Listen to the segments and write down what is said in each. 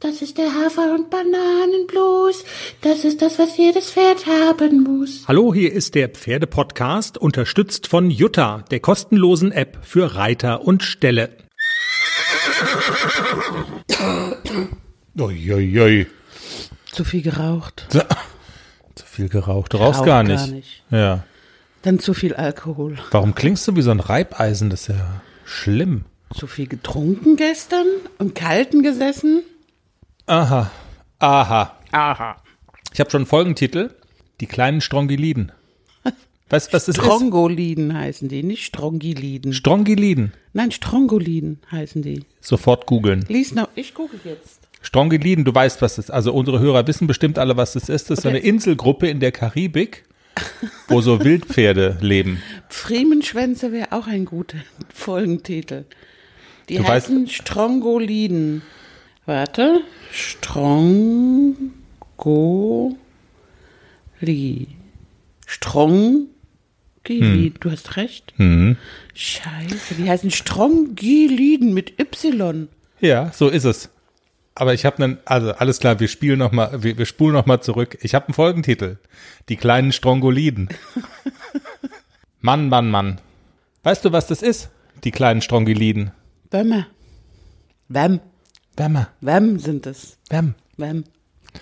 Das ist der Hafer- und Bananenblues. Das ist das, was jedes Pferd haben muss. Hallo, hier ist der Pferdepodcast, unterstützt von Jutta, der kostenlosen App für Reiter und Ställe. Uiuiui. Zu viel geraucht. So. Zu viel geraucht. Du rauchst Rauch gar gar nicht. nicht. Ja. Dann zu viel Alkohol. Warum klingst du wie so ein Reibeisen? Das ist ja schlimm. Zu viel getrunken gestern? Im Kalten gesessen? Aha. Aha. Aha. Ich habe schon einen Folgentitel. Die kleinen Strongyliden. Weißt du, was das ist? Strongoliden heißen die, nicht Strongyliden. Strongyliden. Nein, Strongoliden heißen die. Sofort googeln. Lies noch, ich gucke jetzt. Strongyliden, du weißt, was das ist. Also unsere Hörer wissen bestimmt alle, was das ist. Das ist so eine Inselgruppe in der Karibik, wo so Wildpferde leben. Friemenschwänze wäre auch ein guter Folgentitel. Die Du weißt- heißen Strongoliden. Warte. Strongoli. Strongylid. Hm. Du hast recht. Scheiße, die heißen Strongyliden mit Y. Ja, so ist es. Aber ich habe einen, also alles klar, wir spielen noch mal, wir, wir spulen noch mal zurück. Ich habe einen Folgentitel. Die kleinen Strongoliden. Mann, Mann, Mann. Weißt du, was das ist? Die kleinen Strongyliden. Wämmer. Wem. Wärmer, Wem sind es. Wärm. Wem.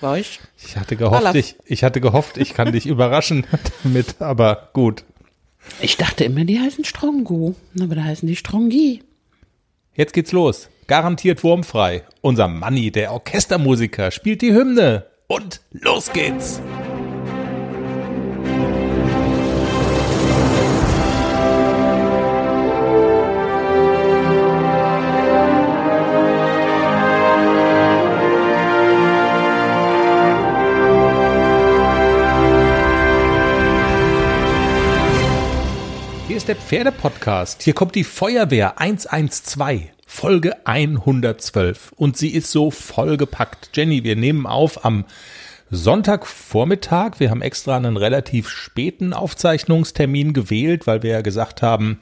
Woich. Ich hatte gehofft, ich, ich hatte gehofft, ich kann dich überraschen damit, aber gut. Ich dachte immer, die heißen Strongo. Aber da heißen die Strongi. Jetzt geht's los. Garantiert wurmfrei. Unser Manni, der Orchestermusiker, spielt die Hymne. Und los geht's. Ist der Pferdepodcast. Hier kommt die Feuerwehr 112, Folge 112. Und sie ist so vollgepackt. Jenny, wir nehmen auf am Sonntagvormittag. Wir haben extra einen relativ späten Aufzeichnungstermin gewählt, weil wir ja gesagt haben,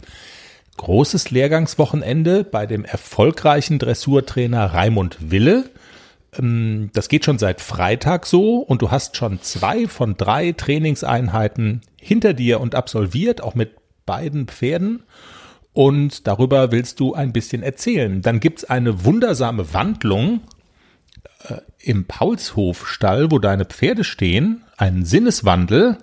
großes Lehrgangswochenende bei dem erfolgreichen Dressurtrainer Raimund Wille. Ähm, Das geht schon seit Freitag so und du hast schon zwei von drei Trainingseinheiten hinter dir und absolviert, auch mit beiden Pferden. Und darüber willst du ein bisschen erzählen. Dann gibt's eine wundersame Wandlung äh, im Paulshofstall, wo deine Pferde stehen. Einen Sinneswandel.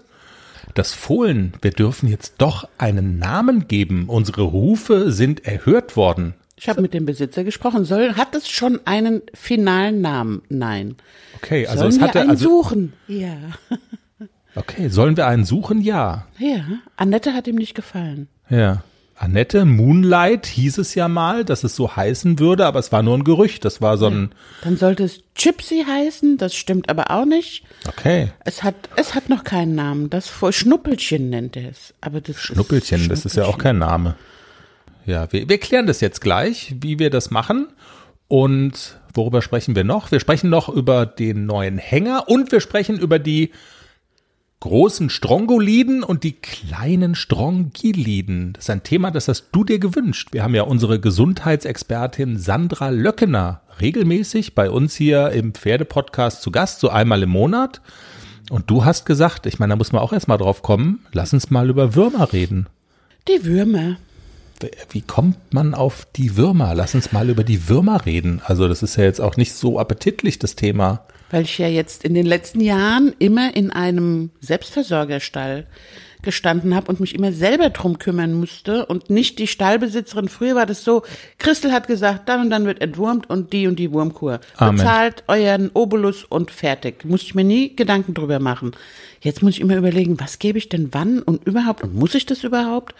Das Fohlen, wir dürfen jetzt doch einen Namen geben. Unsere Rufe sind erhört worden. Ich habe mit dem Besitzer gesprochen. Soll, hat es schon einen finalen Namen? Nein. Okay, also Sollen es wir hatte einen also suchen? Ja. Okay, sollen wir einen suchen? Ja. Ja. Annette hat ihm nicht gefallen. Ja. Annette Moonlight hieß es ja mal, dass es so heißen würde, aber es war nur ein Gerücht. Das war so ein Dann sollte es Gypsy heißen. Das stimmt aber auch nicht. okay. Es hat, es hat noch keinen Namen. Das vor Schnuppelchen nennt er es. Aber das Schnuppelchen, ist das ist ja auch kein Name. Ja, wir, wir klären das jetzt gleich, wie wir das machen. Und worüber sprechen wir noch? Wir sprechen noch über den neuen Hänger und wir sprechen über die großen Strongoliden und die kleinen Strongyliden. Das ist ein Thema, das hast du dir gewünscht. Wir haben ja unsere Gesundheitsexpertin Sandra Löckener regelmäßig bei uns hier im Pferdepodcast zu Gast, so einmal im Monat. Und du hast gesagt, ich meine, da muss man auch erstmal drauf kommen, lass uns mal über Würmer reden. Die Würmer. Wie kommt man auf die Würmer? Lass uns mal über die Würmer reden. Also das ist ja jetzt auch nicht so appetitlich, das Thema. Weil ich ja jetzt in den letzten Jahren immer in einem Selbstversorgerstall gestanden habe und mich immer selber drum kümmern musste und nicht die Stallbesitzerin. Früher war das so, Christel hat gesagt, dann und dann wird entwurmt und die und die Wurmkur. Amen. Bezahlt euren Obolus und fertig. Musste ich mir nie Gedanken drüber machen. Jetzt muss ich immer überlegen, was gebe ich denn wann und überhaupt und muss ich das überhaupt?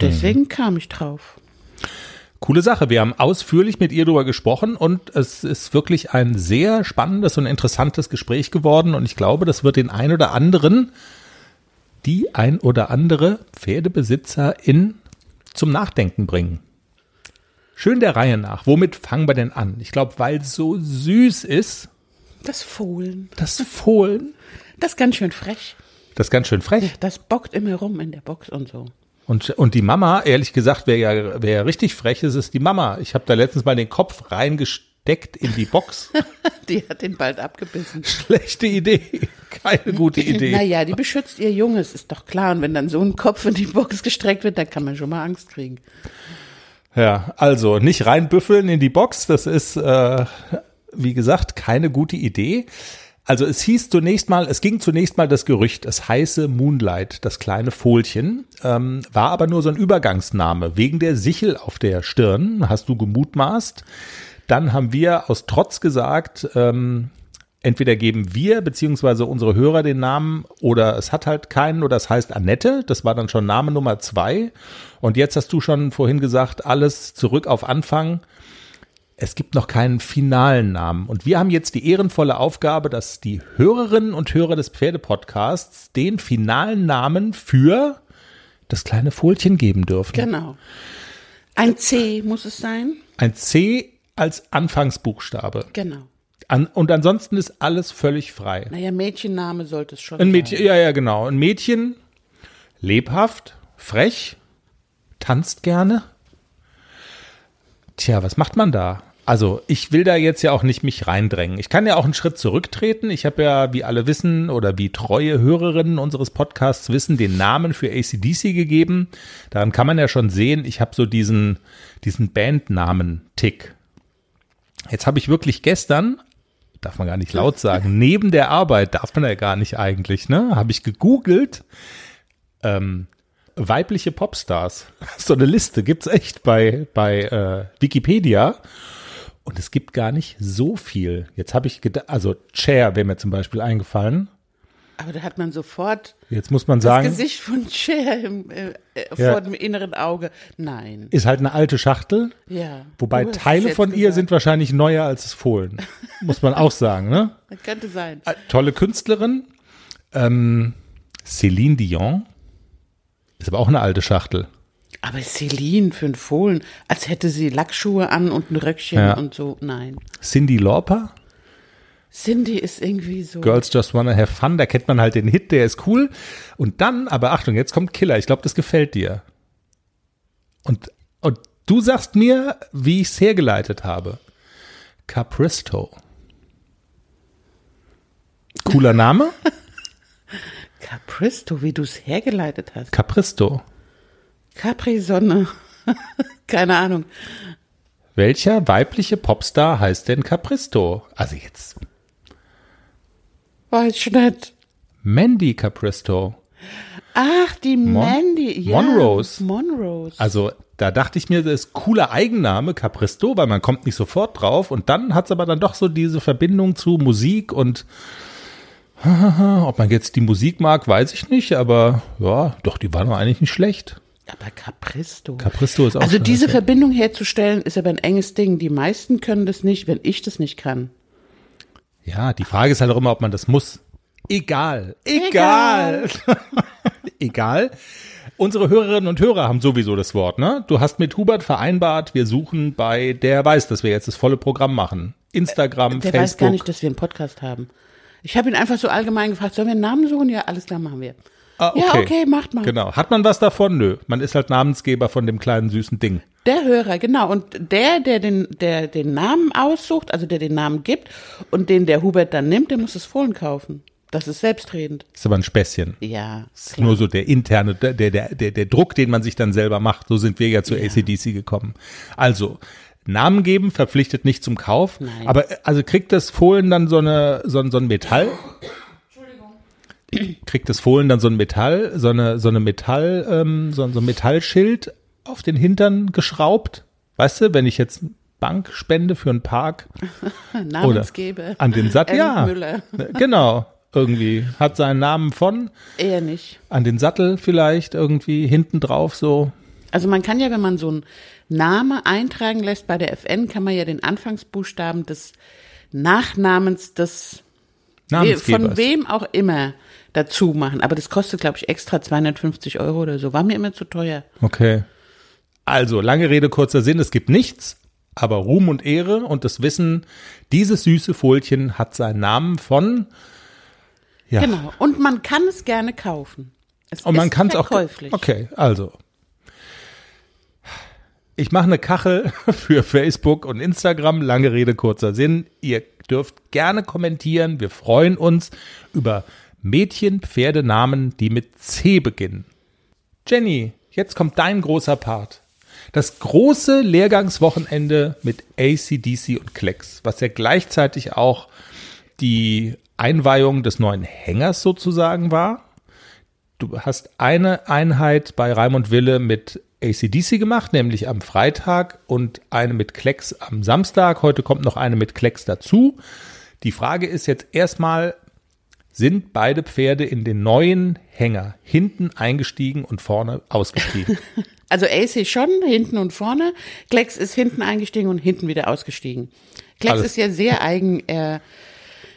Deswegen kam ich drauf. Coole Sache. Wir haben ausführlich mit ihr darüber gesprochen und es ist wirklich ein sehr spannendes und interessantes Gespräch geworden und ich glaube, das wird den ein oder anderen, die ein oder andere Pferdebesitzer in zum Nachdenken bringen. Schön der Reihe nach. Womit fangen wir denn an? Ich glaube, weil es so süß ist, Das Fohlen. das Fohlen, Das ist ganz schön frech. das ist ganz schön frech. Das bockt immer rum in der Box und so. Und, und die Mama, ehrlich gesagt, wer ja, wer ja richtig frech ist, ist die Mama. Ich habe da letztens mal den Kopf deckt in die Box. Die hat den bald abgebissen. Schlechte Idee. Keine gute Idee. Naja, die beschützt ihr Junges, ist doch klar. Und wenn dann so ein Kopf in die Box gestreckt wird, dann kann man schon mal Angst kriegen. Ja, also nicht reinbüffeln in die Box, das ist, äh, wie gesagt, keine gute Idee. Also es hieß zunächst mal, es ging zunächst mal das Gerücht, es heiße Moonlight, das kleine Fohlchen, ähm, war aber nur so ein Übergangsname. Wegen der Sichel auf der Stirn, hast du gemutmaßt. Dann haben wir aus Trotz gesagt, ähm, entweder geben wir beziehungsweise unsere Hörer den Namen oder es hat halt keinen oder es heißt Annette. Das war dann schon Name Nummer zwei. Und jetzt hast du schon vorhin gesagt, alles zurück auf Anfang. Es gibt noch keinen finalen Namen. Und wir haben jetzt die ehrenvolle Aufgabe, dass die Hörerinnen und Hörer des Pferdepodcasts den finalen Namen für das kleine Fohlchen geben dürfen. Genau. Ein C muss es sein. Ein C als Anfangsbuchstabe. Genau. An, und ansonsten ist alles völlig frei. Naja, Mädchenname sollte es schon Ein Mädchen, sein. ja, ja, genau. Ein Mädchen, lebhaft, frech, tanzt gerne. Tja, was macht man da? Also, ich will da jetzt ja auch nicht mich reindrängen. Ich kann ja auch einen Schritt zurücktreten. Ich habe ja, wie alle wissen oder wie treue Hörerinnen unseres Podcasts wissen, den Namen für ACDC gegeben. Daran kann man ja schon sehen, ich habe so diesen, diesen Bandnamen-Tick. Jetzt habe ich wirklich gestern, darf man gar nicht laut sagen, neben der Arbeit, darf man ja gar nicht eigentlich, ne? Habe ich gegoogelt, ähm, weibliche Popstars. So eine Liste gibt's echt bei, bei äh, Wikipedia. Und es gibt gar nicht so viel. Jetzt habe ich gedacht, also Cher wäre mir zum Beispiel eingefallen. Aber da hat man sofort Jetzt muss man das sagen, Gesicht von Cher im, äh, äh, Ja. vor dem inneren Auge. Nein. ist halt eine alte Schachtel. Ja. Wobei es Teile von ihr gesagt. sind wahrscheinlich neuer als das Fohlen. muss man auch sagen, ne? Das könnte sein. Äh, Tolle Künstlerin. Ähm, Céline Dion. Ist aber auch eine alte Schachtel. Aber Celine für einen Fohlen, als hätte sie Lackschuhe an und ein Röckchen Ja. und so. Nein. Cindy Lauper. Cindy ist irgendwie so. Girls Just Wanna Have Fun. Da kennt man halt den Hit, der ist cool. Und dann, aber Achtung, jetzt kommt Killer. Ich glaube, das gefällt dir. Und, und du sagst mir, wie ich es hergeleitet habe. Capristo. Cooler Name? Capristo, wie du es hergeleitet hast. Capristo. Capri-Sonne. Keine Ahnung. Welcher weibliche Popstar heißt denn Capristo? Also jetzt Weiß ich nicht. Mandy Capristo. Ach, die Mandy. Ja, Monrose. Monrose. Also da dachte ich mir, das ist cooler Eigenname, Capristo, weil man kommt nicht sofort drauf. Und dann hat es aber dann doch so diese Verbindung zu Musik und ob man jetzt die Musik mag, weiß ich nicht, aber ja, doch, die war doch eigentlich nicht schlecht. Aber Capristo. Capristo ist auch Also diese. Verbindung herzustellen, ist aber ein enges Ding. Die meisten können das nicht, wenn ich das nicht kann. Ja, die Frage ist halt auch immer, ob man das muss. Egal. Egal. Egal. Unsere Hörerinnen und Hörer haben sowieso das Wort, ne? Du hast mit Hubert vereinbart, wir suchen bei der weiß, dass wir jetzt das volle Programm machen. Instagram, Der Facebook. weiß gar nicht, dass wir einen Podcast haben. Ich habe ihn einfach so allgemein gefragt, sollen wir einen Namen suchen? Ja, alles klar, machen wir. Ah, Ja, okay, macht mal. Genau. Hat man was davon? Nö. Man ist halt Namensgeber von dem kleinen süßen Ding. Der Hörer, genau. Und der, der den, der den Namen aussucht, also der den Namen gibt und den der Hubert dann nimmt, der muss das Fohlen kaufen. Das ist selbstredend. Ist aber ein Späßchen. Ja, Ist nur so der interne, der, der, der, der Druck, den man sich dann selber macht. So sind wir ja zu ACDC gekommen. Also, Namen geben verpflichtet nicht zum Kauf. Nein. Aber äh, also kriegt das Fohlen dann so eine, so, ein- so ein Metall? Kriegt das Fohlen dann so ein Metall, so eine, so eine Metall, ähm, so, so ein Metallschild auf den Hintern geschraubt? Weißt du, wenn ich jetzt Bank spende für einen Park Namensgeber. an den Sattel, ja, Müller. genau, irgendwie hat seinen Namen von Eher nicht. an den Sattel vielleicht irgendwie hinten drauf so. Also man kann ja, wenn man so einen Name eintragen lässt bei der FN, kann man ja den Anfangsbuchstaben des Nachnamens des Namensgebers. von wem auch immer dazu machen. Aber das kostet, glaube ich, extra 250 Euro oder so. War mir immer zu teuer. Okay. Also, lange Rede, kurzer Sinn, es gibt nichts, aber Ruhm und Ehre und das Wissen, dieses süße Fohlchen hat seinen Namen von, ja, Genau. Und man kann es gerne kaufen. Es und man ist kann es auch, okay, also. ich mache eine Kachel für Facebook und Instagram. Lange Rede, kurzer Sinn. Ihr dürft gerne kommentieren. Wir freuen uns über Mädchen, Pferdenamen, die mit C beginnen. Jenny, jetzt kommt dein großer Part. Das große Lehrgangswochenende mit ACDC und Klecks, was ja gleichzeitig auch die Einweihung des neuen Hängers sozusagen war. Du hast eine Einheit bei Raimund Wille mit ACDC gemacht, nämlich am Freitag und eine mit Klecks am Samstag. Heute kommt noch eine mit Klecks dazu. Die Frage ist jetzt erstmal, sind beide Pferde in den neuen Hänger hinten eingestiegen und vorne ausgestiegen? Also AC schon, hinten und vorne. Klecks ist hinten eingestiegen und hinten wieder ausgestiegen. Klecks Alles. ist ja sehr eigen. Er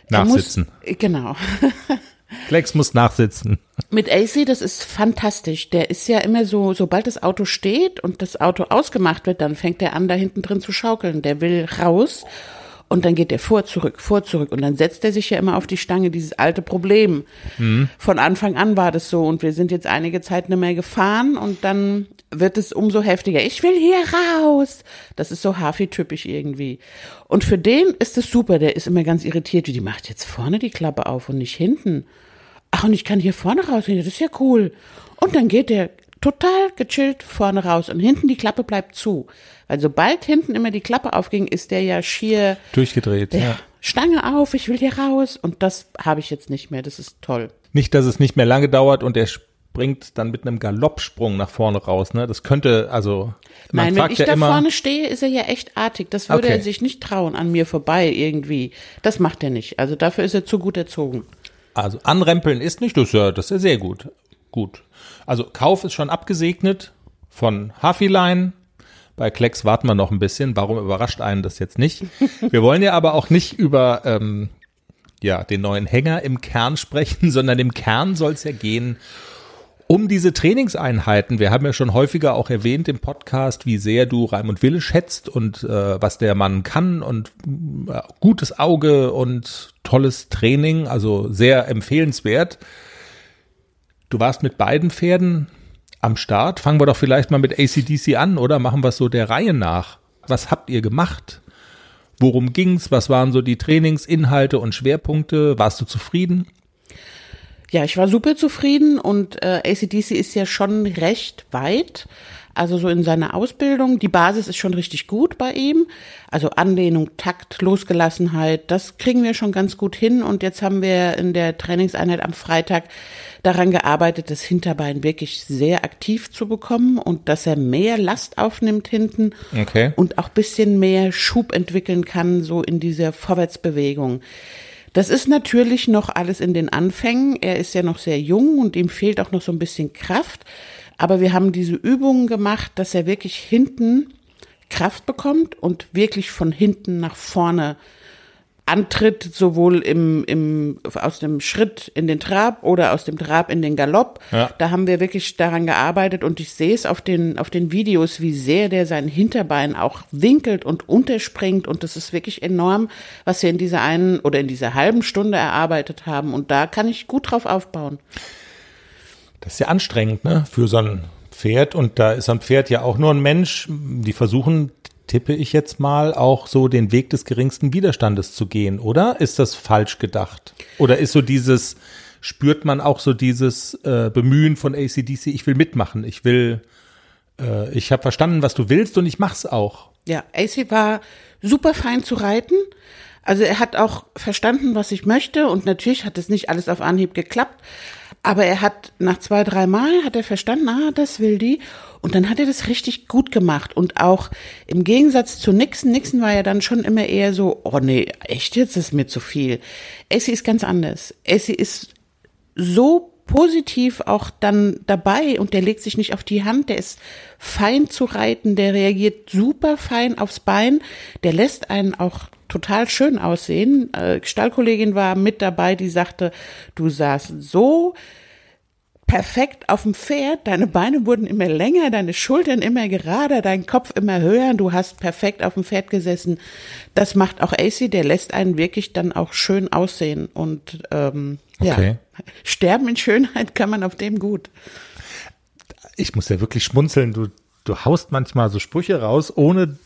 Nachsitzen. Muss, genau. Klecks muss nachsitzen. Mit AC, das ist fantastisch. Der ist ja immer so, sobald das Auto steht und das Auto ausgemacht wird, dann fängt er an, da hinten drin zu schaukeln. Der will raus und dann geht er vor, zurück, vor, zurück. Und dann setzt er sich ja immer auf die Stange, dieses alte Problem. Von Anfang an war das so. Und wir sind jetzt einige Zeit nicht mehr gefahren und dann wird es umso heftiger. Ich will hier raus. Das ist so Hafi-typisch irgendwie. Und für den ist es super. Der ist immer ganz irritiert. Die macht jetzt vorne die Klappe auf und nicht hinten. Ach, und ich kann hier vorne rausgehen. Das ist ja cool. Und dann geht der total gechillt vorne raus und hinten die Klappe bleibt zu. Weil sobald hinten immer die Klappe aufging, ist der ja schier Durchgedreht, der ja. Stange auf, ich will hier raus. Und das habe ich jetzt nicht mehr. Das ist toll. Nicht, dass es nicht mehr lange dauert und er springt dann mit einem Galoppsprung nach vorne raus, ne? Das könnte, also, man Nein, wenn fragt ich ja da immer, vorne stehe, ist er ja echt artig. Das würde Okay. er sich nicht trauen an mir vorbei irgendwie. Das macht er nicht. Also dafür ist er zu gut erzogen. also anrempeln ist nicht, das ist ja, das ist ja sehr gut. Gut. Also Kauf ist schon abgesegnet von Hafilein. Bei Klecks warten wir noch ein bisschen. Warum überrascht einen das jetzt nicht? Wir wollen ja aber auch nicht über ähm, ja, den neuen Hänger im Kern sprechen, sondern im Kern soll es ja gehen um diese Trainingseinheiten. Wir haben ja schon häufiger auch erwähnt im Podcast, wie sehr du Raimund Wille schätzt und äh, was der Mann kann und äh, gutes Auge und tolles Training, also sehr empfehlenswert. Du warst mit beiden Pferden am Start. Fangen wir doch vielleicht mal mit ACDC an, oder? Machen wir es so der Reihe nach. Was habt ihr gemacht? Worum ging's? Was waren so die Trainingsinhalte und Schwerpunkte? Warst du zufrieden? Ja, ich war super zufrieden und äh, ACDC ist ja schon recht weit. Also so in seiner Ausbildung. Die Basis ist schon richtig gut bei ihm. Also Anlehnung, Takt, Losgelassenheit, das kriegen wir schon ganz gut hin. Und jetzt haben wir in der Trainingseinheit am Freitag daran gearbeitet, das Hinterbein wirklich sehr aktiv zu bekommen und dass er mehr Last aufnimmt hinten Okay. und auch bisschen mehr Schub entwickeln kann, so in dieser Vorwärtsbewegung. Das ist natürlich noch alles in den Anfängen. Er ist ja noch sehr jung und ihm fehlt auch noch so ein bisschen Kraft. Aber wir haben diese Übungen gemacht, dass er wirklich hinten Kraft bekommt und wirklich von hinten nach vorne antritt, sowohl im, im, aus dem Schritt in den Trab oder aus dem Trab in den Galopp. Ja. Da haben wir wirklich daran gearbeitet und ich sehe es auf den, auf den Videos, wie sehr der sein Hinterbein auch winkelt und unterspringt und das ist wirklich enorm, was wir in dieser einen oder in dieser halben Stunde erarbeitet haben und da kann ich gut drauf aufbauen. Das ist ja anstrengend, ne? Für so ein Pferd. Und da ist ein Pferd ja auch nur ein Mensch. Die versuchen, tippe ich jetzt mal, auch so den Weg des geringsten Widerstandes zu gehen, oder? Ist das falsch gedacht? Oder ist so dieses, spürt man auch so dieses äh, Bemühen von ACDC, ich will mitmachen, ich will, äh, ich habe verstanden, was du willst und ich mach's auch. Ja, AC war super fein zu reiten. Also er hat auch verstanden, was ich möchte und natürlich hat es nicht alles auf Anhieb geklappt, aber er hat nach zwei, drei Mal hat er verstanden, ah, das will die und dann hat er das richtig gut gemacht und auch im Gegensatz zu Nixon, Nixon war ja dann schon immer eher so, oh nee, echt jetzt ist mir zu viel. Essie ist ganz anders. Essie ist so positiv auch dann dabei und der legt sich nicht auf die Hand, der ist fein zu reiten, der reagiert super fein aufs Bein, der lässt einen auch total schön aussehen. Äh, Stallkollegin war mit dabei, die sagte, du sahst so perfekt auf dem Pferd, deine Beine wurden immer länger, deine Schultern immer gerader, dein Kopf immer höher, du hast perfekt auf dem Pferd gesessen. Das macht auch AC, der lässt einen wirklich dann auch schön aussehen und ähm, Okay. ja, sterben in Schönheit kann man auf dem gut. Ich muss ja wirklich schmunzeln, du du haust manchmal so Sprüche raus, ohne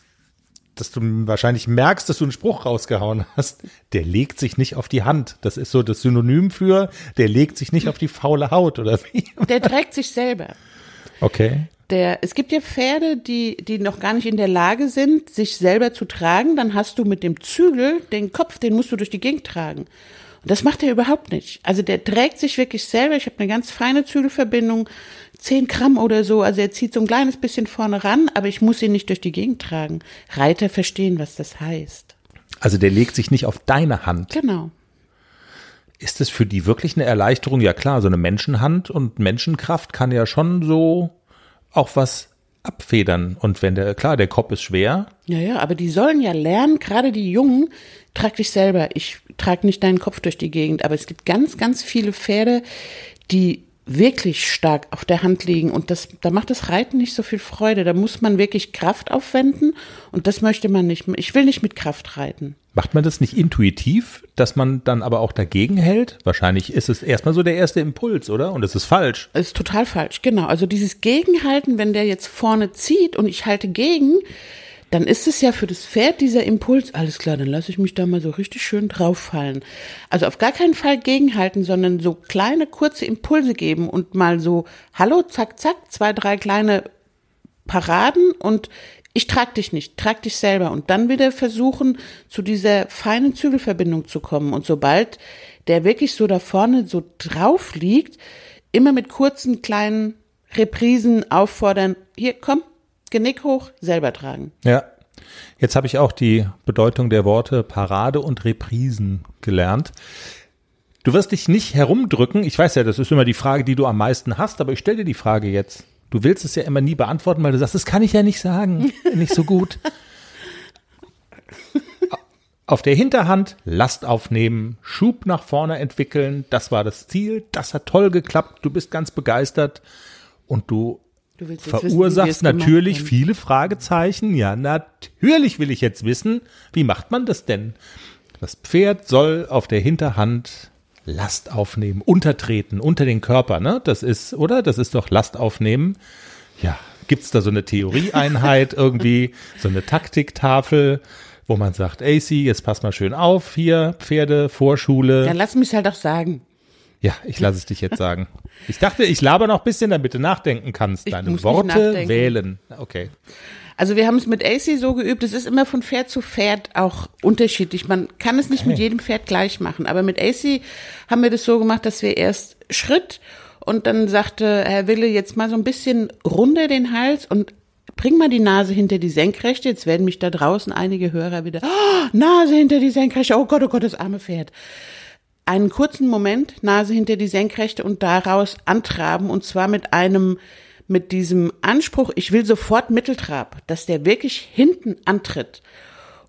dass du wahrscheinlich merkst, dass du einen Spruch rausgehauen hast. Der legt sich nicht auf die Hand. Das ist so das Synonym für, der legt sich nicht auf die faule Haut oder wie? Der trägt sich selber. Okay. Der, es gibt ja Pferde, die, die noch gar nicht in der Lage sind, sich selber zu tragen. Dann hast du mit dem Zügel den Kopf, den musst du durch die Gegend tragen. Und das macht er überhaupt nicht. Also der trägt sich wirklich selber. Ich habe eine ganz feine Zügelverbindung, zehn Gramm oder so. Also er zieht so ein kleines bisschen vorne ran, aber ich muss ihn nicht durch die Gegend tragen. Reiter verstehen, was das heißt. Also der legt sich nicht auf deine Hand. Genau. Ist es für die wirklich eine Erleichterung? Ja klar, so eine Menschenhand und Menschenkraft kann ja schon so auch was abfedern. Und wenn der, klar, der Kopf ist schwer. Ja, ja, aber die sollen ja lernen, gerade die Jungen, trag dich selber. Ich trag nicht deinen Kopf durch die Gegend. Aber es gibt ganz, ganz viele Pferde, die wirklich stark auf der Hand liegen und das, da macht das Reiten nicht so viel Freude. Da muss man wirklich Kraft aufwenden und das möchte man nicht. Ich will nicht mit Kraft reiten. Macht man das nicht intuitiv, dass man dann aber auch dagegen hält? Wahrscheinlich ist es erstmal so der erste Impuls, oder? Und es ist falsch. Es ist total falsch, genau. Also dieses Gegenhalten, wenn der jetzt vorne zieht und ich halte gegen, dann ist es ja für das Pferd dieser Impuls, alles klar, dann lasse ich mich da mal so richtig schön drauffallen. Also auf gar keinen Fall gegenhalten, sondern so kleine, kurze Impulse geben und mal so, hallo, zack, zack, zwei, drei kleine Paraden und ich trag dich nicht, trag dich selber und dann wieder versuchen, zu dieser feinen Zügelverbindung zu kommen. Und sobald der wirklich so da vorne so drauf liegt, immer mit kurzen kleinen Reprisen auffordern, hier, komm, Genick hoch, selber tragen. Ja. Jetzt habe ich auch die Bedeutung der Worte Parade und Reprisen gelernt. Du wirst dich nicht herumdrücken. Ich weiß ja, das ist immer die Frage, die du am meisten hast, aber ich stelle dir die Frage jetzt. Du willst es ja immer nie beantworten, weil du sagst, das kann ich ja nicht sagen. nicht so gut. Auf der Hinterhand Last aufnehmen, Schub nach vorne entwickeln, das war das Ziel, das hat toll geklappt, du bist ganz begeistert und du verursachst wissen, natürlich viele Fragezeichen. Ja, natürlich will ich jetzt wissen, wie macht man das denn? Das Pferd soll auf der Hinterhand Last aufnehmen, untertreten, unter den Körper, ne? Das ist, oder? Das ist doch Last aufnehmen. Ja, gibt's da so eine Theorieeinheit irgendwie, so eine Taktiktafel, wo man sagt, AC, jetzt pass mal schön auf, hier, Pferde, Vorschule. Dann lass mich halt auch sagen. Ja, ich lasse es dich jetzt sagen. Ich dachte, ich laber noch ein bisschen, damit du nachdenken kannst. Deine Worte wählen. Okay. Also wir haben es mit AC so geübt, es ist immer von Pferd zu Pferd auch unterschiedlich. Man kann es nicht okay. mit jedem Pferd gleich machen. Aber mit AC haben wir das so gemacht, dass wir erst Schritt und dann sagte Herr Wille jetzt mal so ein bisschen runter den Hals und bring mal die Nase hinter die Senkrechte. Jetzt werden mich da draußen einige Hörer wieder, oh, Nase hinter die Senkrechte, oh Gott, oh Gott, das arme Pferd einen kurzen Moment Nase hinter die Senkrechte und daraus antraben und zwar mit einem mit diesem Anspruch, ich will sofort Mitteltrab, dass der wirklich hinten antritt.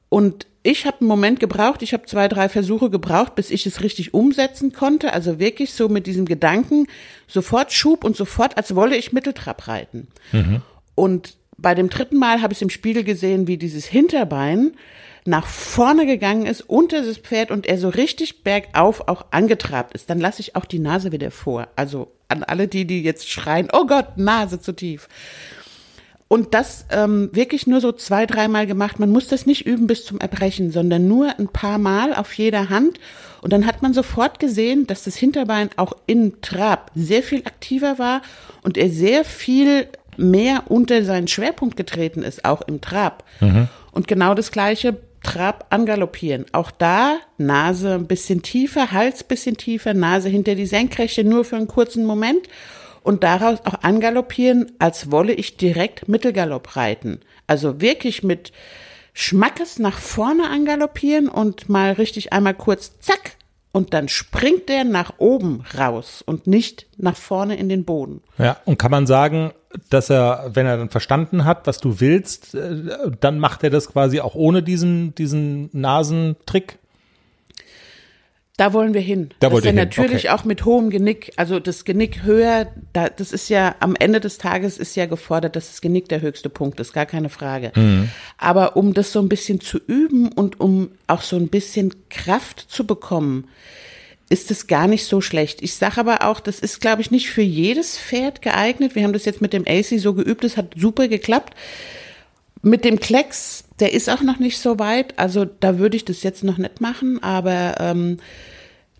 Und ich habe einen Moment gebraucht, ich habe zwei, drei Versuche gebraucht, bis ich es richtig umsetzen konnte. Also wirklich so mit diesem Gedanken, sofort Schub und sofort, als wolle ich Mitteltrab reiten. Mhm. Und bei dem dritten Mal habe ich im Spiegel gesehen, wie dieses Hinterbein nach vorne gegangen ist unter das Pferd und er so richtig bergauf auch angetrabt ist, dann lasse ich auch die Nase wieder vor. Also an alle die, die jetzt schreien, oh Gott, Nase zu tief. Und das ähm, wirklich nur so zwei, dreimal gemacht. Man muss das nicht üben bis zum Erbrechen, sondern nur ein paar Mal auf jeder Hand. Und dann hat man sofort gesehen, dass das Hinterbein auch im Trab sehr viel aktiver war und er sehr viel mehr unter seinen Schwerpunkt getreten ist, auch im Trab. Mhm. Und genau das Gleiche Trab angaloppieren. Auch da Nase ein bisschen tiefer, Hals ein bisschen tiefer, Nase hinter die Senkrechte nur für einen kurzen Moment und daraus auch angaloppieren, als wolle ich direkt Mittelgalopp reiten. Also wirklich mit Schmackes nach vorne angaloppieren und mal richtig einmal kurz zack und dann springt der nach oben raus und nicht nach vorne in den Boden. Ja, und kann man sagen, dass er, wenn er dann verstanden hat, was du willst, äh, dann macht er das quasi auch ohne diesen, diesen Nasentrick? Da wollen wir hin. Da wollt ihr hin. natürlich okay. auch mit hohem Genick, also das Genick höher, da, das ist ja am Ende des Tages ist ja gefordert, dass das Genick der höchste Punkt ist, gar keine Frage. Mhm. Aber um das so ein bisschen zu üben und um auch so ein bisschen Kraft zu bekommen, ist es gar nicht so schlecht. Ich sage aber auch, das ist, glaube ich, nicht für jedes Pferd geeignet. Wir haben das jetzt mit dem AC so geübt, es hat super geklappt. Mit dem Klecks, der ist auch noch nicht so weit, also da würde ich das jetzt noch nicht machen, aber ähm,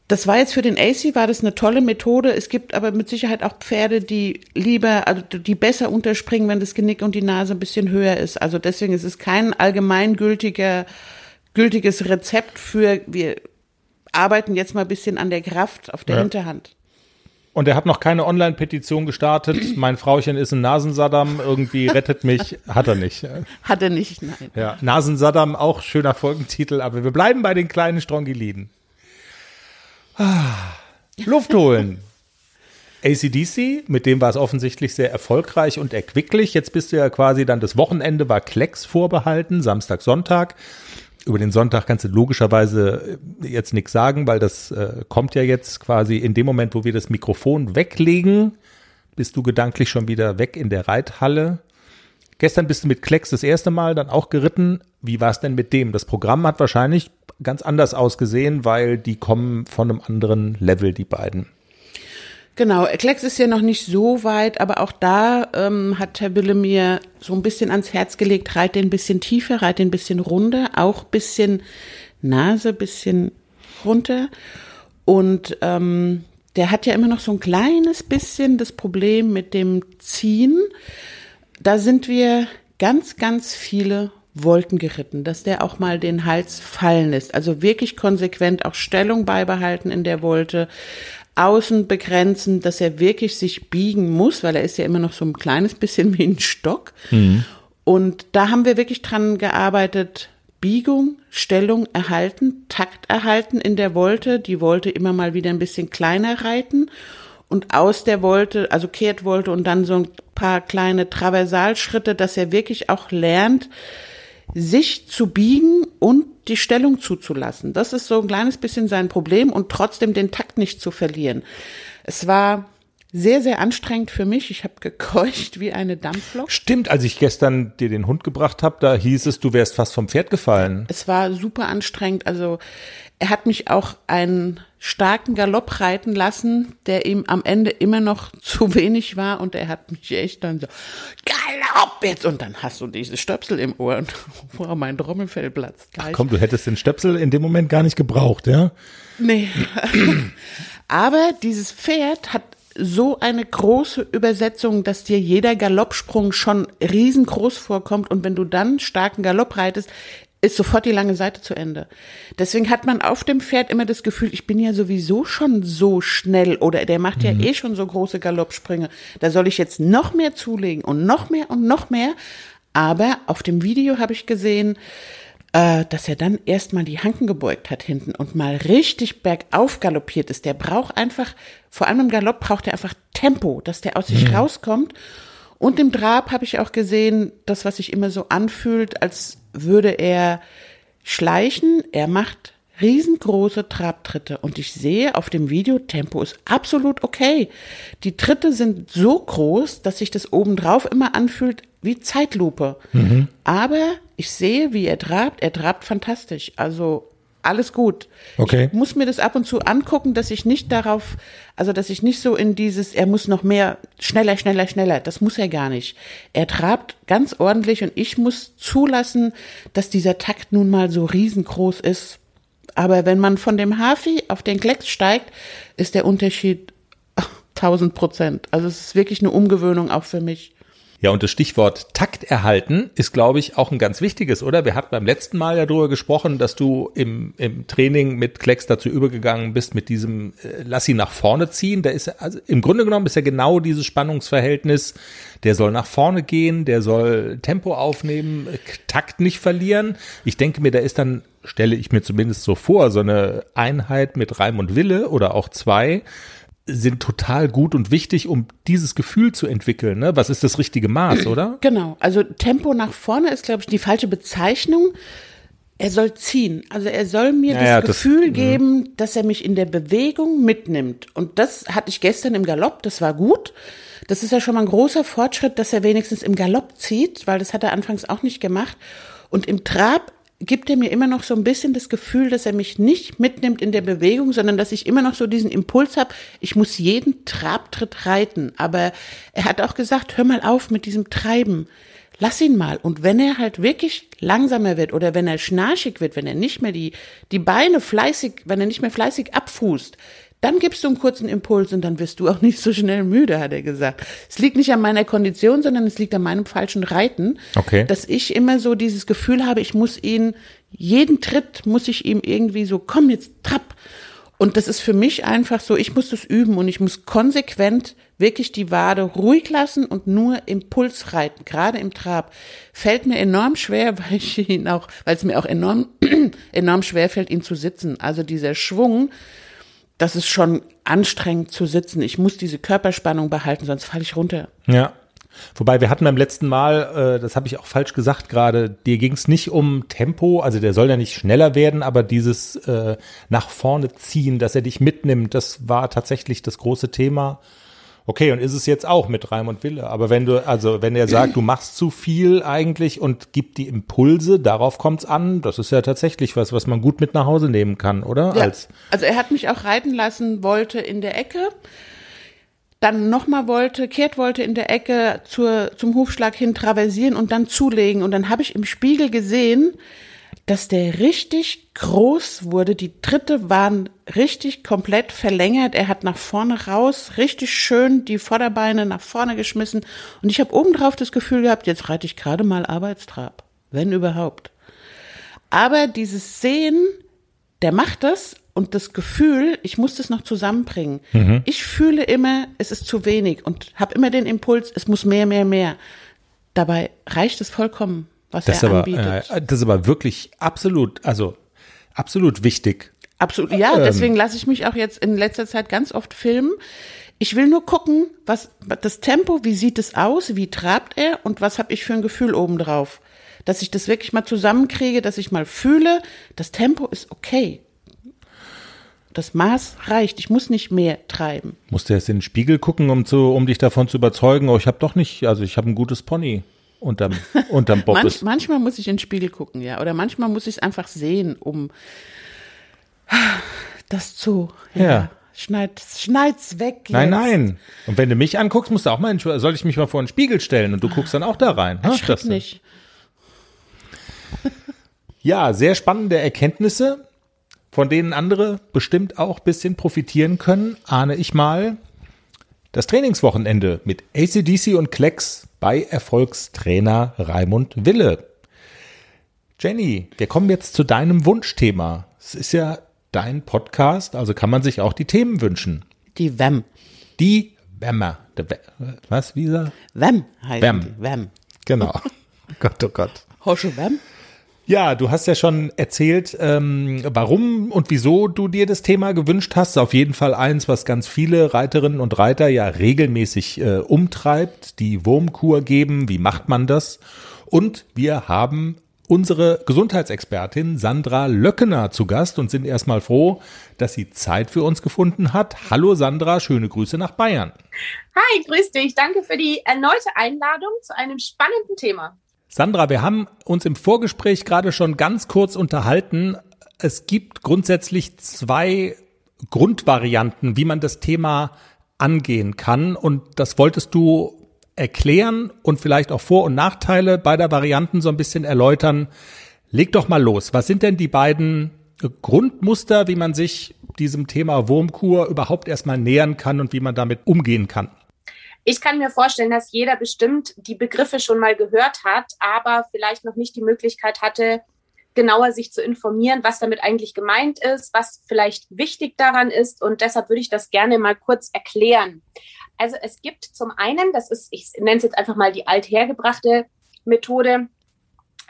das war jetzt für den AC, war das eine tolle Methode. Es gibt aber mit Sicherheit auch Pferde, die lieber, also die besser unterspringen, wenn das Genick und die Nase ein bisschen höher ist. Also deswegen ist es kein allgemeingültiger, gültiges Rezept für, wir arbeiten jetzt mal ein bisschen an der Kraft auf der Ja. Hinterhand. Und er hat noch keine Online-Petition gestartet. Mein Frauchen ist ein Nasensaddam, irgendwie rettet mich. Hat er nicht. Hat er nicht, nein. Ja, Nasensaddam, auch schöner Folgentitel, aber wir bleiben bei den kleinen Strongyliden. Ah, Luft holen. ACDC, mit dem war es offensichtlich sehr erfolgreich und erquicklich. Jetzt bist du ja quasi dann, das Wochenende war Klecks vorbehalten, Samstag, Sonntag. Über den Sonntag kannst du logischerweise äh, jetzt nichts sagen, weil das äh, kommt ja jetzt quasi in dem Moment, wo wir das Mikrofon weglegen, bist du gedanklich schon wieder weg in der Reithalle. Gestern bist du mit Klecks das erste Mal dann auch geritten. Wie war es denn mit dem? Das Programm hat wahrscheinlich ganz anders ausgesehen, weil die kommen von einem anderen Level, die beiden. Genau, Klecks ist ja noch nicht so weit, aber auch da ähm, hat Herr Wille mir so ein bisschen ans Herz gelegt, reit den ein bisschen tiefer, reit den ein bisschen runter, auch bisschen Nase, bisschen runter. Und ähm, der hat ja immer noch so ein kleines bisschen das Problem mit dem Ziehen. Da sind wir ganz, ganz viele Wolken geritten, dass der auch mal den Hals fallen lässt. Also wirklich konsequent auch Stellung beibehalten in der Wolte, außen begrenzen, dass er wirklich sich biegen muss, weil er ist ja immer noch so ein kleines bisschen wie ein Stock. Und da haben wir wirklich dran gearbeitet, Biegung, Stellung erhalten, Takt erhalten in der Wolte, die Wolte immer mal wieder ein bisschen kleiner reiten. Und aus der Wolte, also Kehrtwolte und dann so ein paar kleine Traversalschritte, dass er wirklich auch lernt, sich zu biegen und die Stellung zuzulassen. Das ist so ein kleines bisschen sein Problem und trotzdem den Takt nicht zu verlieren. Es war sehr, sehr anstrengend für mich. Ich habe gekeucht wie eine Dampflok. Stimmt, als ich gestern dir den Hund gebracht habe, da hieß es, du wärst fast vom Pferd gefallen. Es war super anstrengend. Also er hat mich auch einen starken Galopp reiten lassen, der ihm am Ende immer noch zu wenig war und er hat mich echt dann so Galopp jetzt und dann hast du dieses Stöpsel im Ohr und wow, mein Trommelfell platzt gleich. Komm, du hättest den Stöpsel in dem Moment gar nicht gebraucht, ja? Nee. Aber dieses Pferd hat so eine große Übersetzung, dass dir jeder Galoppsprung schon riesengroß vorkommt und wenn du dann starken Galopp reitest, ist sofort die lange Seite zu Ende. Deswegen hat man auf dem Pferd immer das Gefühl, ich bin ja sowieso schon so schnell oder der macht ja eh schon so große Galoppsprünge. Da soll ich jetzt noch mehr zulegen und noch mehr und noch mehr. Aber auf dem Video habe ich gesehen, äh, dass er dann erstmal die Hanken gebeugt hat hinten und mal richtig bergauf galoppiert ist. Der braucht einfach, vor allem im Galopp braucht er einfach Tempo, dass der aus sich rauskommt. Und im Trab habe ich auch gesehen, das, was sich immer so anfühlt, als würde er schleichen. Er macht riesengroße Trabtritte und ich sehe auf dem Video, Tempo ist absolut okay. Die Tritte sind so groß, dass sich das obendrauf immer anfühlt wie Zeitlupe. Aber ich sehe, wie er trabt. Er trabt fantastisch. Also alles gut. Okay. Ich muss mir das ab und zu angucken, dass ich nicht darauf, also dass ich nicht so in dieses, er muss noch mehr, schneller, schneller, schneller. Das muss er gar nicht. Er trabt ganz ordentlich und ich muss zulassen, dass dieser Takt nun mal so riesengroß ist. Aber wenn man von dem Hafi auf den Klecks steigt, ist der Unterschied 1000 Prozent. Also es ist wirklich eine Umgewöhnung auch für mich. Ja, und das Stichwort Takt erhalten ist, glaube ich, auch ein ganz wichtiges, oder? Wir hatten beim letzten Mal ja darüber gesprochen, dass du im, im Training mit Klecks dazu übergegangen bist, mit diesem äh, Lass ihn nach vorne ziehen. Da ist also im Grunde genommen ist ja genau dieses Spannungsverhältnis. Der soll nach vorne gehen, der soll Tempo aufnehmen, Takt nicht verlieren. Ich denke mir, da ist dann, stelle ich mir zumindest so vor, so eine Einheit mit Reim und Wille oder auch zwei sind total gut und wichtig, um dieses Gefühl zu entwickeln. Ne? Was ist das richtige Maß, oder? Genau, also Tempo nach vorne ist, glaube ich, die falsche Bezeichnung. Er soll ziehen. Also er soll mir Ja, das ja, das- Gefühl geben, dass er mich in der Bewegung mitnimmt. Und das hatte ich gestern im Galopp, das war gut. Das ist ja schon mal ein großer Fortschritt, dass er wenigstens im Galopp zieht, weil das hat er anfangs auch nicht gemacht. Und im Trab gibt er mir immer noch so ein bisschen das Gefühl, dass er mich nicht mitnimmt in der Bewegung, sondern dass ich immer noch so diesen Impuls habe, ich muss jeden Trabtritt reiten. Aber er hat auch gesagt, hör mal auf mit diesem Treiben. Lass ihn mal. Und wenn er halt wirklich langsamer wird oder wenn er schnarchig wird, wenn er nicht mehr die, die Beine fleißig, wenn er nicht mehr fleißig abfußt, dann gibst du einen kurzen Impuls und dann wirst du auch nicht so schnell müde, hat er gesagt. Es liegt nicht an meiner Kondition, sondern es liegt an meinem falschen Reiten. Okay. Dass ich immer so dieses Gefühl habe, ich muss ihn, jeden Tritt muss ich ihm irgendwie so, komm jetzt, trapp. Und das ist für mich einfach so, ich muss das üben und ich muss konsequent wirklich die Wade ruhig lassen und nur Impuls reiten, gerade im Trab. Fällt mir enorm schwer, weil ich ihn auch, weil es mir auch enorm, enorm schwer fällt, ihn zu sitzen. Also dieser Schwung, das ist schon anstrengend zu sitzen. Ich muss diese Körperspannung behalten, sonst falle ich runter. Ja. Wobei wir hatten beim letzten Mal, äh, das habe ich auch falsch gesagt gerade, dir ging es nicht um Tempo, also der soll ja nicht schneller werden, aber dieses äh, nach vorne ziehen, dass er dich mitnimmt, das war tatsächlich das große Thema. Okay, und ist es jetzt auch mit Raimund Wille. Aber wenn du, also wenn er sagt, du machst zu viel eigentlich und gibt die Impulse, darauf kommt's an, das ist ja tatsächlich was, was man gut mit nach Hause nehmen kann, oder? Ja. Als, also er hat mich auch reiten lassen, wollte in der Ecke, dann nochmal wollte, kehrt wollte in der Ecke zur, zum Hufschlag hin traversieren und dann zulegen. Und dann habe ich im Spiegel gesehen, dass der richtig groß wurde. Die Tritte waren richtig komplett verlängert. Er hat nach vorne raus richtig schön die Vorderbeine nach vorne geschmissen. Und ich habe obendrauf das Gefühl gehabt, jetzt reite ich gerade mal Arbeitstrab. Wenn überhaupt. Aber dieses Sehen, der macht das und das Gefühl, ich muss das noch zusammenbringen. Ich fühle immer, es ist zu wenig und habe immer den Impuls, es muss mehr, mehr, mehr. Dabei reicht es vollkommen, was das, ist er aber, anbietet. äh, das ist aber wirklich absolut, also absolut wichtig. Absolut, ja, Ähm. deswegen lasse ich mich auch jetzt in letzter Zeit ganz oft filmen. Ich will nur gucken, was das Tempo, wie sieht es aus, wie trabt er und was habe ich für ein Gefühl obendrauf. Dass ich das wirklich mal zusammenkriege, dass ich mal fühle, das Tempo ist okay. Das Maß reicht, ich muss nicht mehr treiben. Musst du jetzt in den Spiegel gucken, um zu, um dich davon zu überzeugen, oh, ich habe doch nicht, also ich habe ein gutes Pony unterm, unterm Bobbes. Manch, manchmal muss ich in den Spiegel gucken, ja. Oder manchmal muss ich es einfach sehen, um das zu. Ja. Schneid, schneid's weg. Nein, jetzt. nein. Und wenn du mich anguckst, musst du auch mal, in, soll ich mich mal vor den Spiegel stellen und du guckst dann auch da rein. ha? Das- nicht. Ja, sehr spannende Erkenntnisse, von denen andere bestimmt auch ein bisschen profitieren können, ahne ich mal. Das Trainingswochenende mit ACDC und Klecks bei Erfolgstrainer Raimund Wille. Jenny, wir kommen jetzt zu deinem Wunschthema. Es ist ja dein Podcast, also kann man sich auch die Themen wünschen. Die WEM. Die Wemmer. Was, wie er? WEM heißt Wem. WEM. Genau. Gott, oh Gott. Hosche WEM? Ja, du hast ja schon erzählt, ähm, warum und wieso du dir das Thema gewünscht hast. Auf jeden Fall eins, was ganz viele Reiterinnen und Reiter ja regelmäßig äh, umtreibt, die Wurmkur geben. Wie macht man das? Und wir haben unsere Gesundheitsexpertin Sandra Löckener zu Gast und sind erstmal froh, dass sie Zeit für uns gefunden hat. Hallo Sandra, schöne Grüße nach Bayern. Hi, grüß dich. Danke für die erneute Einladung zu einem spannenden Thema. Sandra, wir haben uns im Vorgespräch gerade schon ganz kurz unterhalten. Es gibt grundsätzlich zwei Grundvarianten, wie man das Thema angehen kann. Und das wolltest du erklären und vielleicht auch Vor- und Nachteile beider Varianten so ein bisschen erläutern. Leg doch mal los. Was sind denn die beiden Grundmuster, wie man sich diesem Thema Wurmkur überhaupt erstmal nähern kann und wie man damit umgehen kann? Ich kann mir vorstellen, dass jeder bestimmt die Begriffe schon mal gehört hat, aber vielleicht noch nicht die Möglichkeit hatte, genauer sich zu informieren, was damit eigentlich gemeint ist, was vielleicht wichtig daran ist. Und deshalb würde ich das gerne mal kurz erklären. Also es gibt zum einen, das ist, ich nenne es jetzt einfach mal die althergebrachte Methode,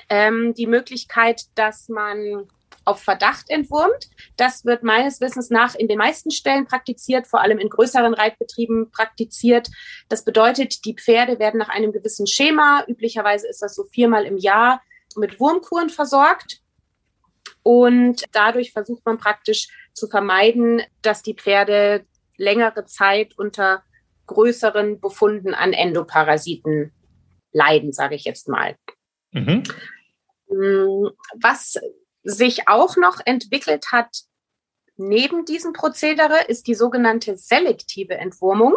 ähm, die Möglichkeit, dass man auf Verdacht entwurmt. Das wird meines Wissens nach in den meisten Stellen praktiziert, vor allem in größeren Reitbetrieben praktiziert. Das bedeutet, die Pferde werden nach einem gewissen Schema, üblicherweise ist das so viermal im Jahr, mit Wurmkuren versorgt. Und dadurch versucht man praktisch zu vermeiden, dass die Pferde längere Zeit unter größeren Befunden an Endoparasiten leiden, sage ich jetzt mal. Mhm. Mm, was sich auch noch entwickelt hat neben diesem Prozedere, ist die sogenannte selektive Entwurmung.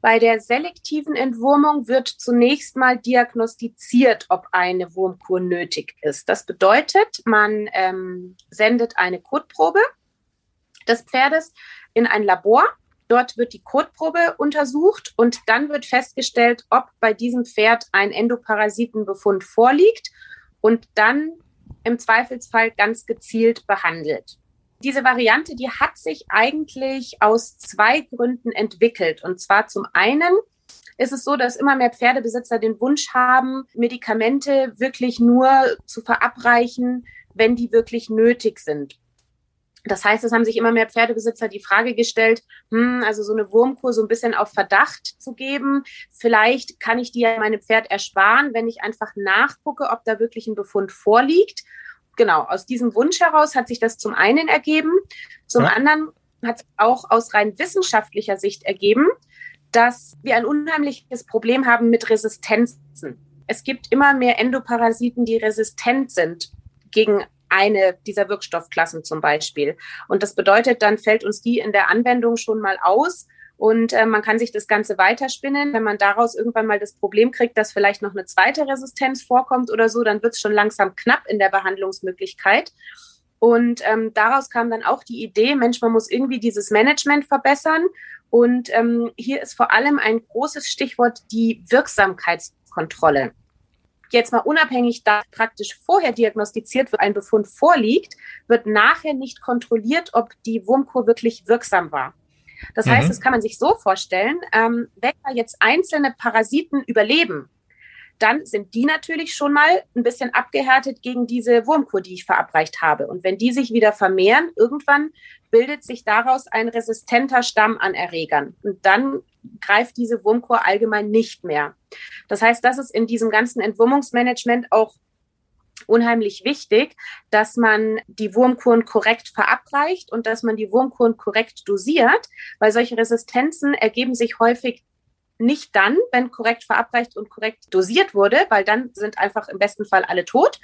Bei der selektiven Entwurmung wird zunächst mal diagnostiziert, ob eine Wurmkur nötig ist. Das bedeutet, man ähm, sendet eine Kotprobe des Pferdes in ein Labor. Dort wird die Kotprobe untersucht und dann wird festgestellt, ob bei diesem Pferd ein Endoparasitenbefund vorliegt und dann im Zweifelsfall ganz gezielt behandelt diese Variante, die hat sich eigentlich aus zwei Gründen entwickelt. Und zwar zum einen ist es so, dass immer mehr Pferdebesitzer den Wunsch haben, Medikamente wirklich nur zu verabreichen, wenn die wirklich nötig sind. Das heißt, es haben sich immer mehr Pferdebesitzer die Frage gestellt, hm, also so eine Wurmkur so ein bisschen auf Verdacht zu geben. Vielleicht kann ich die ja meinem Pferd ersparen, wenn ich einfach nachgucke, ob da wirklich ein Befund vorliegt genau, aus diesem Wunsch heraus hat sich das zum einen ergeben, zum ja. anderen hat es auch aus rein wissenschaftlicher Sicht ergeben, dass wir ein unheimliches Problem haben mit Resistenzen. Es gibt immer mehr Endoparasiten, die resistent sind gegen eine dieser Wirkstoffklassen zum Beispiel. Und das bedeutet, dann fällt uns die in der Anwendung schon mal aus und äh, man kann sich das Ganze weiterspinnen. Wenn man daraus irgendwann mal das Problem kriegt, dass vielleicht noch eine zweite Resistenz vorkommt oder so, dann wird es schon langsam knapp in der Behandlungsmöglichkeit. Und ähm, daraus kam dann auch die Idee, Mensch, man muss irgendwie dieses Management verbessern. Und ähm, hier ist vor allem ein großes Stichwort die Wirksamkeitskontrolle. Jetzt mal unabhängig da praktisch vorher diagnostiziert wird, ein Befund vorliegt, wird nachher nicht kontrolliert, ob die Wurmkur wirklich wirksam war. Das mhm. heißt, das kann man sich so vorstellen, ähm, wenn da jetzt einzelne Parasiten überleben, dann sind die natürlich schon mal ein bisschen abgehärtet gegen diese Wurmkur, die ich verabreicht habe. Und wenn die sich wieder vermehren, irgendwann bildet sich daraus ein resistenter Stamm an Erregern. Und dann greift diese Wurmkur allgemein nicht mehr. Das heißt, das ist in diesem ganzen Entwurmungsmanagement auch unheimlich wichtig, dass man die Wurmkuren korrekt verabreicht und dass man die Wurmkuren korrekt dosiert, weil solche Resistenzen ergeben sich häufig nicht dann, wenn korrekt verabreicht und korrekt dosiert wurde, weil dann sind einfach im besten Fall alle tot,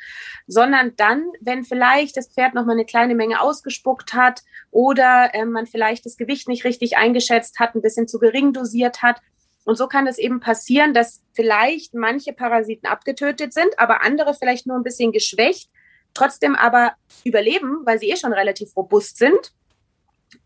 sondern dann, wenn vielleicht das Pferd noch mal eine kleine Menge ausgespuckt hat oder äh, man vielleicht das Gewicht nicht richtig eingeschätzt hat, ein bisschen zu gering dosiert hat und so kann es eben passieren, dass vielleicht manche Parasiten abgetötet sind, aber andere vielleicht nur ein bisschen geschwächt, trotzdem aber überleben, weil sie eh schon relativ robust sind.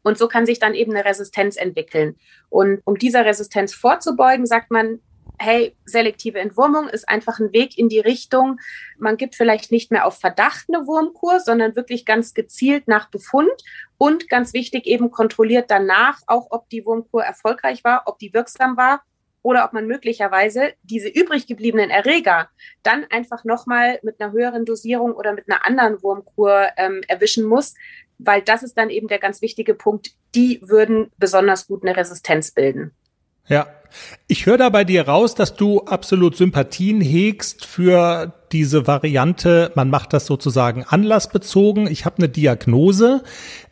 Und so kann sich dann eben eine Resistenz entwickeln. Und um dieser Resistenz vorzubeugen, sagt man, hey, selektive Entwurmung ist einfach ein Weg in die Richtung, man gibt vielleicht nicht mehr auf Verdacht eine Wurmkur, sondern wirklich ganz gezielt nach Befund und ganz wichtig eben kontrolliert danach auch, ob die Wurmkur erfolgreich war, ob die wirksam war oder ob man möglicherweise diese übrig gebliebenen Erreger dann einfach nochmal mit einer höheren Dosierung oder mit einer anderen Wurmkur ähm, erwischen muss, weil das ist dann eben der ganz wichtige Punkt. Die würden besonders gut eine Resistenz bilden. Ja, ich höre da bei dir raus, dass du absolut Sympathien hegst für diese Variante. Man macht das sozusagen anlassbezogen. Ich habe eine Diagnose.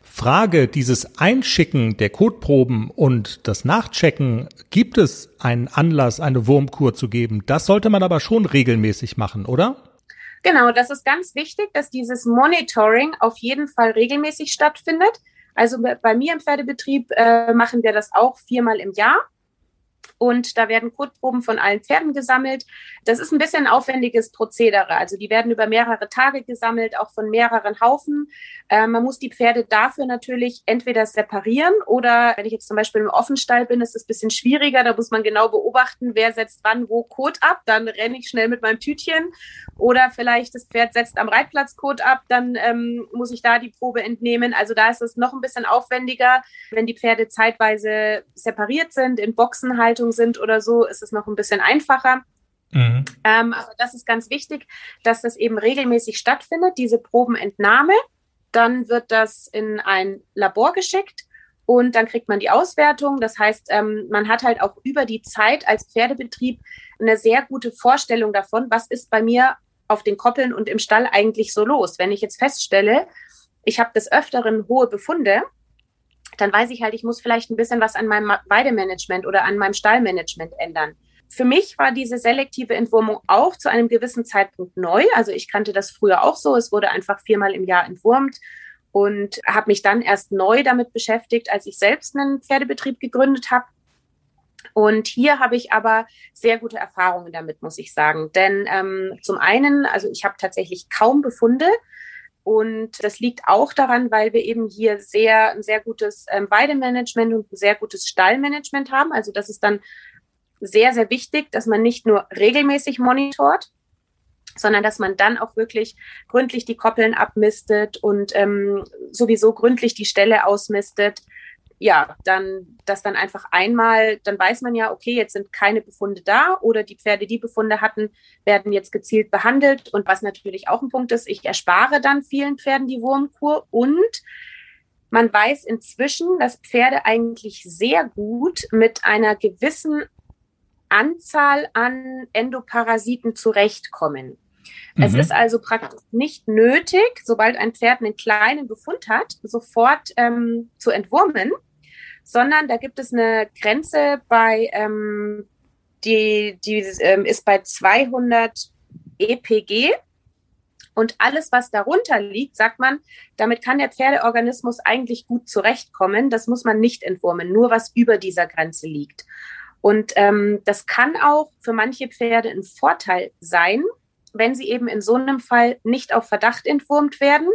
Frage, dieses Einschicken der Kotproben und das Nachchecken, gibt es einen Anlass, eine Wurmkur zu geben? Das sollte man aber schon regelmäßig machen, oder? Genau, das ist ganz wichtig, dass dieses Monitoring auf jeden Fall regelmäßig stattfindet. Also bei mir im Pferdebetrieb äh, machen wir das auch viermal im Jahr und da werden Kotproben von allen Pferden gesammelt. Das ist ein bisschen ein aufwendiges Prozedere. Also die werden über mehrere Tage gesammelt, auch von mehreren Haufen. Äh, man muss die Pferde dafür natürlich entweder separieren oder wenn ich jetzt zum Beispiel im Offenstall bin, ist es ein bisschen schwieriger. Da muss man genau beobachten, wer setzt wann wo Kot ab. Dann renne ich schnell mit meinem Tütchen. Oder vielleicht das Pferd setzt am Reitplatz Kot ab, dann ähm, muss ich da die Probe entnehmen. Also da ist es noch ein bisschen aufwendiger, wenn die Pferde zeitweise separiert sind, in Boxenhaltung sind oder so, ist es noch ein bisschen einfacher. Mhm. Ähm, aber das ist ganz wichtig, dass das eben regelmäßig stattfindet, diese Probenentnahme. Dann wird das in ein Labor geschickt und dann kriegt man die Auswertung. Das heißt, ähm, man hat halt auch über die Zeit als Pferdebetrieb eine sehr gute Vorstellung davon, was ist bei mir auf den Koppeln und im Stall eigentlich so los. Wenn ich jetzt feststelle, ich habe des Öfteren hohe Befunde, dann weiß ich halt, ich muss vielleicht ein bisschen was an meinem Weidemanagement oder an meinem Stallmanagement ändern. für mich war diese selektive Entwurmung auch zu einem gewissen Zeitpunkt neu. Also ich kannte das früher auch so. Es wurde einfach viermal im Jahr entwurmt und habe mich dann erst neu damit beschäftigt, als ich selbst einen Pferdebetrieb gegründet habe. Und hier habe ich aber sehr gute Erfahrungen damit, muss ich sagen. Denn ähm, zum einen, also ich habe tatsächlich kaum Befunde. Und das liegt auch daran, weil wir eben hier sehr, ein sehr gutes ähm, Weidemanagement und ein sehr gutes Stallmanagement haben. Also das ist dann sehr, sehr wichtig, dass man nicht nur regelmäßig monitort, sondern dass man dann auch wirklich gründlich die Koppeln abmistet und ähm, sowieso gründlich die Stelle ausmistet. Ja, dann, das dann einfach einmal, dann weiß man ja, okay, jetzt sind keine Befunde da oder die Pferde, die Befunde hatten, werden jetzt gezielt behandelt. Und was natürlich auch ein Punkt ist, ich erspare dann vielen Pferden die Wurmkur und man weiß inzwischen, dass Pferde eigentlich sehr gut mit einer gewissen Anzahl an Endoparasiten zurechtkommen. Mhm. Es ist also praktisch nicht nötig, sobald ein Pferd einen kleinen Befund hat, sofort ähm, zu entwurmen, sondern da gibt es eine Grenze bei, ähm, die, die ähm, ist bei 200 EPG. Und alles, was darunter liegt, sagt man, damit kann der Pferdeorganismus eigentlich gut zurechtkommen. Das muss man nicht entwurmen, nur was über dieser Grenze liegt. Und ähm, das kann auch für manche Pferde ein Vorteil sein, wenn sie eben in so einem Fall nicht auf Verdacht entwurmt werden.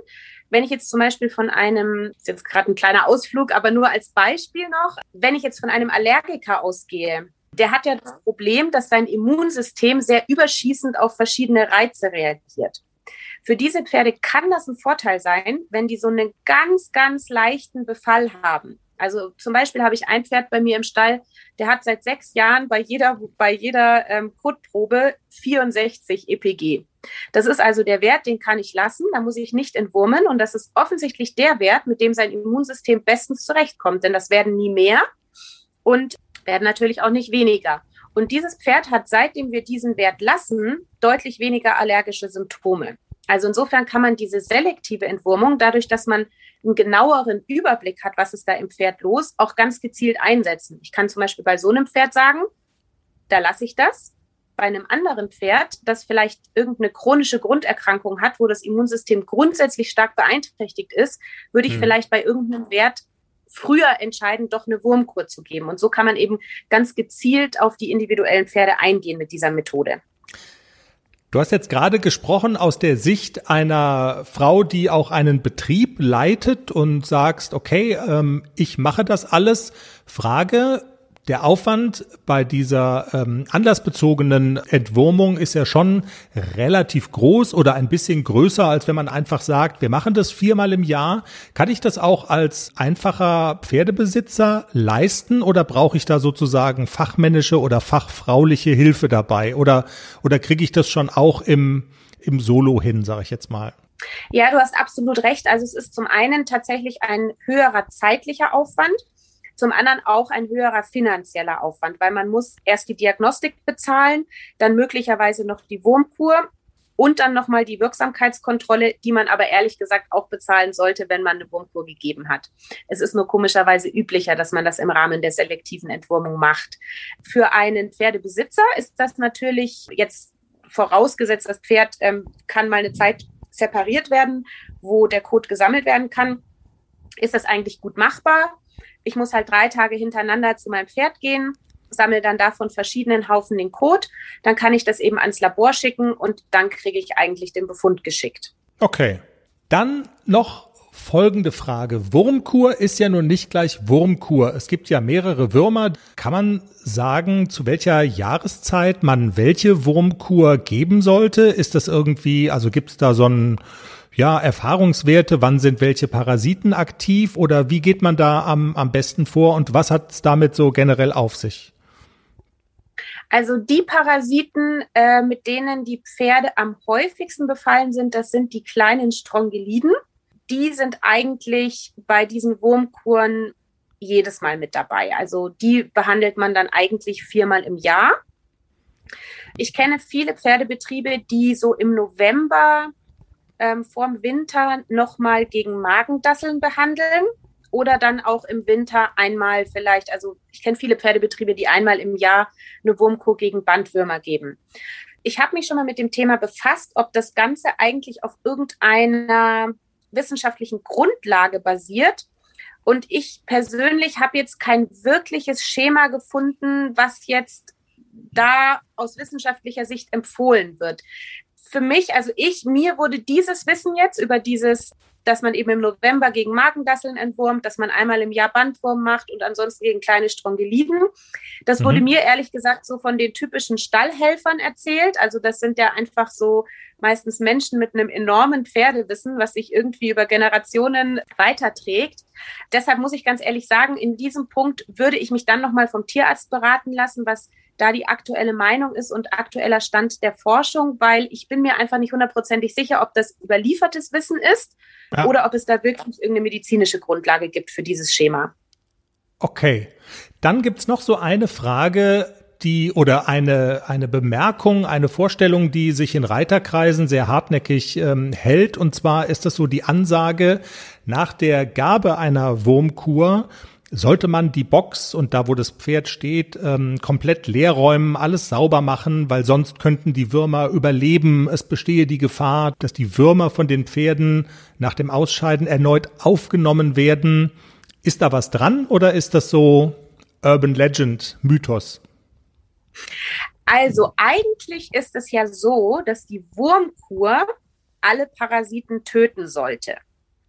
Wenn ich jetzt zum Beispiel von einem, ist jetzt gerade ein kleiner Ausflug, aber nur als Beispiel noch, wenn ich jetzt von einem Allergiker ausgehe, der hat ja das Problem, dass sein Immunsystem sehr überschießend auf verschiedene Reize reagiert. Für diese Pferde kann das ein Vorteil sein, wenn die so einen ganz, ganz leichten Befall haben. Also zum Beispiel habe ich ein Pferd bei mir im Stall, der hat seit sechs Jahren bei jeder, bei jeder ähm, Kotprobe 64 EPG. Das ist also der Wert, den kann ich lassen, da muss ich nicht entwurmen und das ist offensichtlich der Wert, mit dem sein Immunsystem bestens zurechtkommt, denn das werden nie mehr und werden natürlich auch nicht weniger. Und dieses Pferd hat, seitdem wir diesen Wert lassen, deutlich weniger allergische Symptome. Also insofern kann man diese selektive Entwurmung, dadurch, dass man einen genaueren Überblick hat, was ist da im Pferd los, auch ganz gezielt einsetzen. Ich kann zum Beispiel bei so einem Pferd sagen, da lasse ich das. Bei einem anderen Pferd, das vielleicht irgendeine chronische Grunderkrankung hat, wo das Immunsystem grundsätzlich stark beeinträchtigt ist, würde ich hm. vielleicht bei irgendeinem Wert früher entscheiden, doch eine Wurmkur zu geben. Und so kann man eben ganz gezielt auf die individuellen Pferde eingehen mit dieser Methode. Du hast jetzt gerade gesprochen aus der Sicht einer Frau, die auch einen Betrieb leitet und sagst, okay, ähm, ich mache das alles. Frage, der Aufwand bei dieser ähm, anlassbezogenen Entwurmung ist ja schon relativ groß oder ein bisschen größer, als wenn man einfach sagt, wir machen das viermal im Jahr. Kann ich das auch als einfacher Pferdebesitzer leisten oder brauche ich da sozusagen fachmännische oder fachfrauliche Hilfe dabei? Oder, oder kriege ich das schon auch im, im Solo hin, sage ich jetzt mal? Ja, du hast absolut recht. Also es ist zum einen tatsächlich ein höherer zeitlicher Aufwand. Zum anderen auch ein höherer finanzieller Aufwand, weil man muss erst die Diagnostik bezahlen, dann möglicherweise noch die Wurmkur und dann nochmal die Wirksamkeitskontrolle, die man aber ehrlich gesagt auch bezahlen sollte, wenn man eine Wurmkur gegeben hat. Es ist nur komischerweise üblicher, dass man das im Rahmen der selektiven Entwurmung macht. Für einen Pferdebesitzer ist das natürlich jetzt vorausgesetzt, das Pferd ähm, kann mal eine Zeit separiert werden, wo der Kot gesammelt werden kann, ist das eigentlich gut machbar. Ich muss halt drei Tage hintereinander zu meinem Pferd gehen, sammle dann davon verschiedenen Haufen den Code, dann kann ich das eben ans Labor schicken und dann kriege ich eigentlich den Befund geschickt. Okay. Dann noch folgende Frage. Wurmkur ist ja nun nicht gleich Wurmkur. Es gibt ja mehrere Würmer. Kann man sagen, zu welcher Jahreszeit man welche Wurmkur geben sollte? Ist das irgendwie, also gibt es da so ein ja, Erfahrungswerte, wann sind welche Parasiten aktiv oder wie geht man da am, am besten vor und was hat es damit so generell auf sich? Also die Parasiten, äh, mit denen die Pferde am häufigsten befallen sind, das sind die kleinen Strongeliden. Die sind eigentlich bei diesen Wurmkuren jedes Mal mit dabei. Also die behandelt man dann eigentlich viermal im Jahr. Ich kenne viele Pferdebetriebe, die so im November ähm, vorm Winter nochmal gegen Magendasseln behandeln oder dann auch im Winter einmal vielleicht, also ich kenne viele Pferdebetriebe, die einmal im Jahr eine Wurmkur gegen Bandwürmer geben. Ich habe mich schon mal mit dem Thema befasst, ob das Ganze eigentlich auf irgendeiner wissenschaftlichen Grundlage basiert. Und ich persönlich habe jetzt kein wirkliches Schema gefunden, was jetzt da aus wissenschaftlicher Sicht empfohlen wird. Für mich, also ich, mir wurde dieses Wissen jetzt über dieses dass man eben im November gegen Magendasseln entwurmt, dass man einmal im Jahr Bandwurm macht und ansonsten gegen kleine Strongeliden. Das mhm. wurde mir ehrlich gesagt so von den typischen Stallhelfern erzählt. Also das sind ja einfach so meistens Menschen mit einem enormen Pferdewissen, was sich irgendwie über Generationen weiterträgt. Deshalb muss ich ganz ehrlich sagen, in diesem Punkt würde ich mich dann nochmal vom Tierarzt beraten lassen, was da die aktuelle Meinung ist und aktueller Stand der Forschung, weil ich bin mir einfach nicht hundertprozentig sicher, ob das überliefertes Wissen ist ja. oder ob es da wirklich irgendeine medizinische Grundlage gibt für dieses Schema. Okay. Dann gibt's noch so eine Frage, die oder eine, eine Bemerkung, eine Vorstellung, die sich in Reiterkreisen sehr hartnäckig ähm, hält. Und zwar ist das so die Ansage, nach der Gabe einer Wurmkur sollte man die Box und da, wo das Pferd steht, ähm, komplett leer räumen, alles sauber machen, weil sonst könnten die Würmer überleben. Es bestehe die Gefahr, dass die Würmer von den Pferden nach dem Ausscheiden erneut aufgenommen werden. Ist da was dran oder ist das so Urban Legend, Mythos? Also eigentlich ist es ja so, dass die Wurmkur alle Parasiten töten sollte.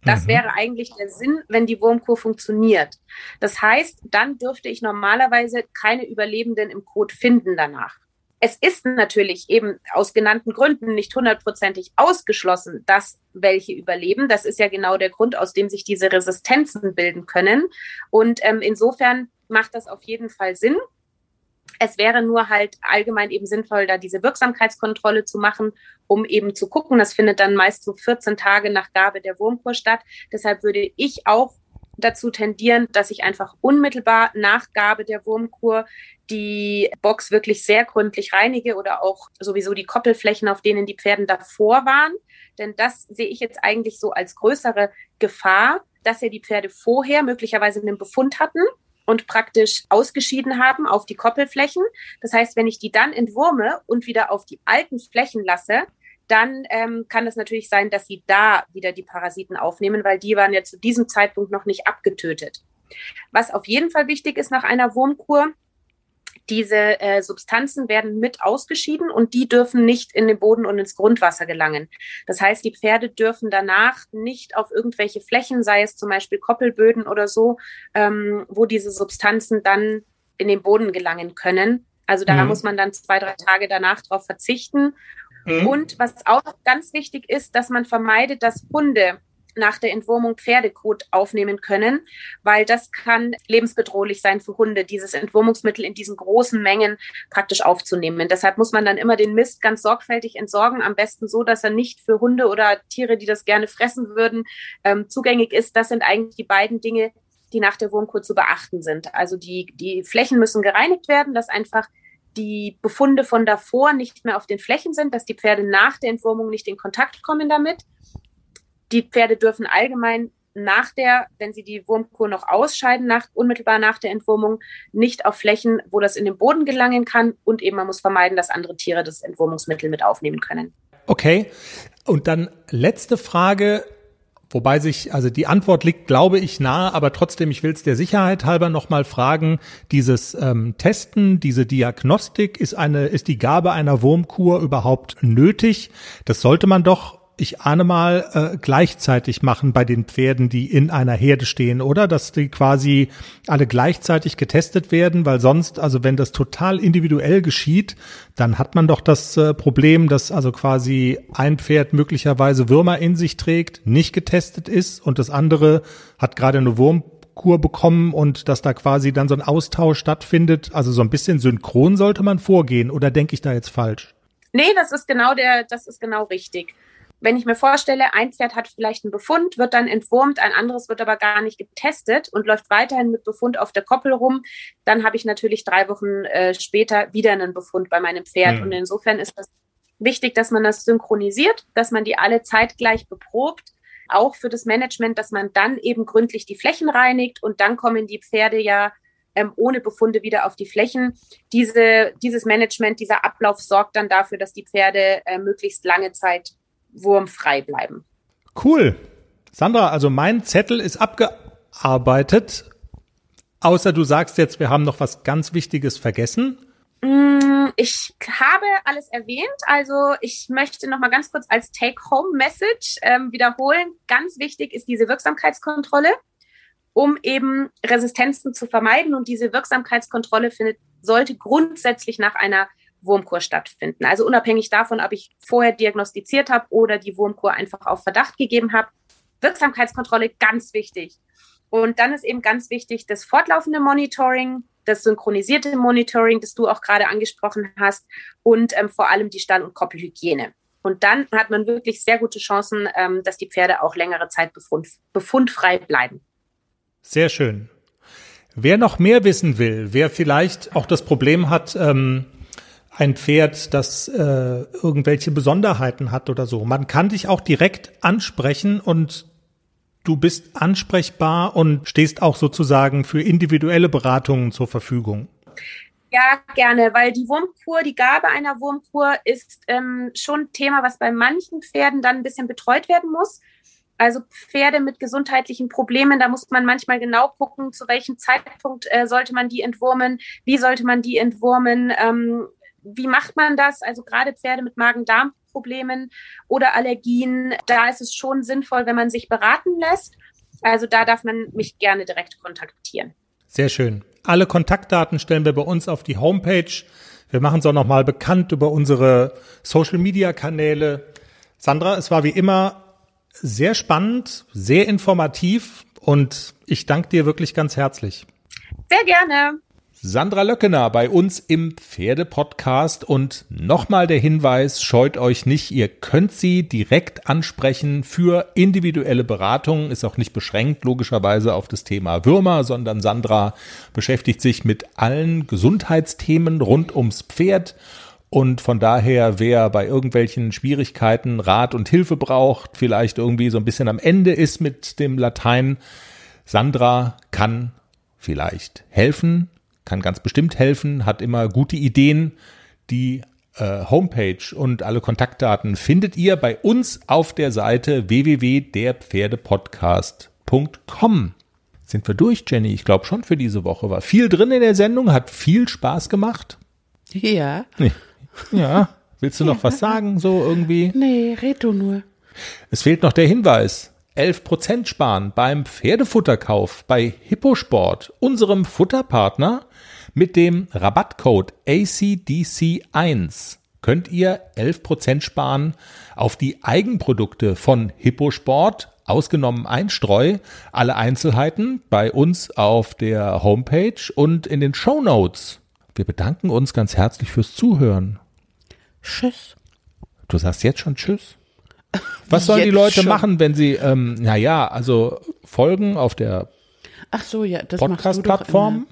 Das mhm. wäre eigentlich der Sinn, wenn die Wurmkur funktioniert. Das heißt, dann dürfte ich normalerweise keine Überlebenden im Kot finden danach. Es ist natürlich eben aus genannten Gründen nicht hundertprozentig ausgeschlossen, dass welche überleben. Das ist ja genau der Grund, aus dem sich diese Resistenzen bilden können. Und ähm, insofern macht das auf jeden Fall Sinn. Es wäre nur halt allgemein eben sinnvoll, da diese Wirksamkeitskontrolle zu machen, um eben zu gucken. Das findet dann meist so 14 Tage nach Gabe der Wurmkur statt. Deshalb würde ich auch dazu tendieren, dass ich einfach unmittelbar nach Gabe der Wurmkur die Box wirklich sehr gründlich reinige oder auch sowieso die Koppelflächen, auf denen die Pferden davor waren. Denn das sehe ich jetzt eigentlich so als größere Gefahr, dass ja die Pferde vorher möglicherweise einen Befund hatten und praktisch ausgeschieden haben auf die Koppelflächen. Das heißt, wenn ich die dann entwurme und wieder auf die alten Flächen lasse, dann ähm, kann es natürlich sein, dass sie da wieder die Parasiten aufnehmen, weil die waren ja zu diesem Zeitpunkt noch nicht abgetötet. Was auf jeden Fall wichtig ist nach einer Wurmkur, diese äh, Substanzen werden mit ausgeschieden und die dürfen nicht in den Boden und ins Grundwasser gelangen. Das heißt, die Pferde dürfen danach nicht auf irgendwelche Flächen, sei es zum Beispiel Koppelböden oder so, ähm, wo diese Substanzen dann in den Boden gelangen können. Also da mhm. muss man dann zwei, drei Tage danach drauf verzichten. Mhm. Und was auch ganz wichtig ist, dass man vermeidet, dass Hunde nach der Entwurmung Pferdekot aufnehmen können, weil das kann lebensbedrohlich sein für Hunde, dieses Entwurmungsmittel in diesen großen Mengen praktisch aufzunehmen. Deshalb muss man dann immer den Mist ganz sorgfältig entsorgen, am besten so, dass er nicht für Hunde oder Tiere, die das gerne fressen würden, ähm, zugänglich ist. Das sind eigentlich die beiden Dinge, die nach der Wurmkur zu beachten sind. Also die, die Flächen müssen gereinigt werden, dass einfach die Befunde von davor nicht mehr auf den Flächen sind, dass die Pferde nach der Entwurmung nicht in Kontakt kommen damit. Die Pferde dürfen allgemein nach der, wenn sie die Wurmkur noch ausscheiden, nach, unmittelbar nach der Entwurmung, nicht auf Flächen, wo das in den Boden gelangen kann. Und eben man muss vermeiden, dass andere Tiere das Entwurmungsmittel mit aufnehmen können. Okay. Und dann letzte Frage. Wobei sich, also die Antwort liegt, glaube ich, nahe, aber trotzdem, ich will es der Sicherheit halber nochmal fragen, dieses ähm, Testen, diese Diagnostik, ist eine, ist die Gabe einer Wurmkur überhaupt nötig? Das sollte man doch ich ahne mal, äh, gleichzeitig machen bei den Pferden, die in einer Herde stehen, oder? Dass die quasi alle gleichzeitig getestet werden, weil sonst, also wenn das total individuell geschieht, dann hat man doch das äh, Problem, dass also quasi ein Pferd möglicherweise Würmer in sich trägt, nicht getestet ist und das andere hat gerade eine Wurmkur bekommen und dass da quasi dann so ein Austausch stattfindet. Also so ein bisschen synchron sollte man vorgehen, oder denke ich da jetzt falsch? Nee, das ist genau der, das ist genau richtig wenn ich mir vorstelle, ein Pferd hat vielleicht einen Befund, wird dann entwurmt, ein anderes wird aber gar nicht getestet und läuft weiterhin mit Befund auf der Koppel rum, dann habe ich natürlich drei Wochen äh, später wieder einen Befund bei meinem Pferd. Mhm. Und insofern ist das wichtig, dass man das synchronisiert, dass man die alle zeitgleich beprobt, auch für das Management, dass man dann eben gründlich die Flächen reinigt und dann kommen die Pferde ja ähm, ohne Befunde wieder auf die Flächen. Diese, dieses Management, dieser Ablauf sorgt dann dafür, dass die Pferde äh, möglichst lange Zeit wurmfrei bleiben. Cool. Sandra, also mein Zettel ist abgearbeitet. Außer du sagst jetzt, wir haben noch was ganz Wichtiges vergessen. Mm, ich habe alles erwähnt. Also ich möchte noch mal ganz kurz als Take-Home-Message ähm, wiederholen. Ganz wichtig ist diese Wirksamkeitskontrolle, um eben Resistenzen zu vermeiden. Und diese Wirksamkeitskontrolle findet, sollte grundsätzlich nach einer Wurmkur stattfinden. Also unabhängig davon, ob ich vorher diagnostiziert habe oder die Wurmkur einfach auf Verdacht gegeben habe. Wirksamkeitskontrolle ganz wichtig. Und dann ist eben ganz wichtig das fortlaufende Monitoring, das synchronisierte Monitoring, das du auch gerade angesprochen hast und ähm, vor allem die Stall- und Koppelhygiene. Und dann hat man wirklich sehr gute Chancen, ähm, dass die Pferde auch längere Zeit befund, befundfrei bleiben. Sehr schön. Wer noch mehr wissen will, wer vielleicht auch das Problem hat, ähm, ein Pferd, das äh, irgendwelche Besonderheiten hat oder so, man kann dich auch direkt ansprechen und du bist ansprechbar und stehst auch sozusagen für individuelle Beratungen zur Verfügung. Ja, gerne, weil die Wurmkur, die Gabe einer Wurmkur ist ähm, schon ein Thema, was bei manchen Pferden dann ein bisschen betreut werden muss. Also Pferde mit gesundheitlichen Problemen, da muss man manchmal genau gucken, zu welchem Zeitpunkt äh, sollte man die entwurmen, wie sollte man die entwurmen, ähm, wie macht man das? Also gerade Pferde mit Magen-Darm Problemen oder Allergien, da ist es schon sinnvoll, wenn man sich beraten lässt. Also da darf man mich gerne direkt kontaktieren. Sehr schön. Alle Kontaktdaten stellen wir bei uns auf die Homepage. Wir machen es auch nochmal bekannt über unsere Social-Media-Kanäle. Sandra, es war wie immer sehr spannend, sehr informativ und ich danke dir wirklich ganz herzlich. Sehr gerne. Sandra Löckener bei uns im Pferdepodcast. Und nochmal der Hinweis, scheut euch nicht, ihr könnt sie direkt ansprechen für individuelle Beratungen, ist auch nicht beschränkt logischerweise auf das Thema Würmer, sondern Sandra beschäftigt sich mit allen Gesundheitsthemen rund ums Pferd. Und von daher, wer bei irgendwelchen Schwierigkeiten Rat und Hilfe braucht, vielleicht irgendwie so ein bisschen am Ende ist mit dem Latein, Sandra kann vielleicht helfen kann ganz bestimmt helfen, hat immer gute Ideen. Die äh, Homepage und alle Kontaktdaten findet ihr bei uns auf der Seite www.derpferdepodcast.com. Sind wir durch, Jenny? Ich glaube schon für diese Woche. War viel drin in der Sendung, hat viel Spaß gemacht. Ja. Nee. Ja. Willst du noch was sagen, so irgendwie? Nee, red du nur. Es fehlt noch der Hinweis. 11% sparen beim Pferdefutterkauf bei Hipposport, unserem Futterpartner. Mit dem Rabattcode ACDC1 könnt ihr 11% sparen auf die Eigenprodukte von Hipposport, ausgenommen Einstreu. Alle Einzelheiten bei uns auf der Homepage und in den Show Notes. Wir bedanken uns ganz herzlich fürs Zuhören. Tschüss. Du sagst jetzt schon Tschüss? Was sollen die Jetzt Leute schon. machen, wenn sie, ähm, naja, also folgen auf der Ach so, ja, Podcast-Plattform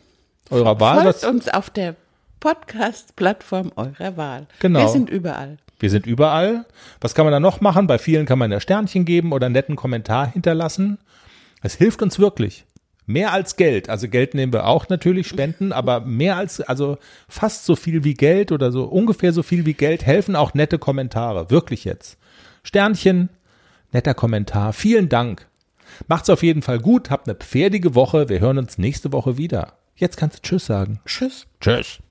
eurer. Wahl? Folgt uns auf der Podcast-Plattform eurer Wahl. Genau. Wir sind überall. wir sind überall. Was kann man da noch machen? Bei vielen kann man ja Sternchen geben oder einen netten Kommentar hinterlassen. Es hilft uns wirklich. Mehr als Geld. Also Geld nehmen wir auch natürlich, Spenden, aber mehr als, also fast so viel wie Geld oder so ungefähr so viel wie Geld helfen auch nette Kommentare. Wirklich jetzt. Sternchen, netter Kommentar. Vielen Dank. Macht's auf jeden Fall gut. Habt eine pferdige Woche. Wir hören uns nächste Woche wieder. Jetzt kannst du Tschüss sagen. Tschüss. Tschüss.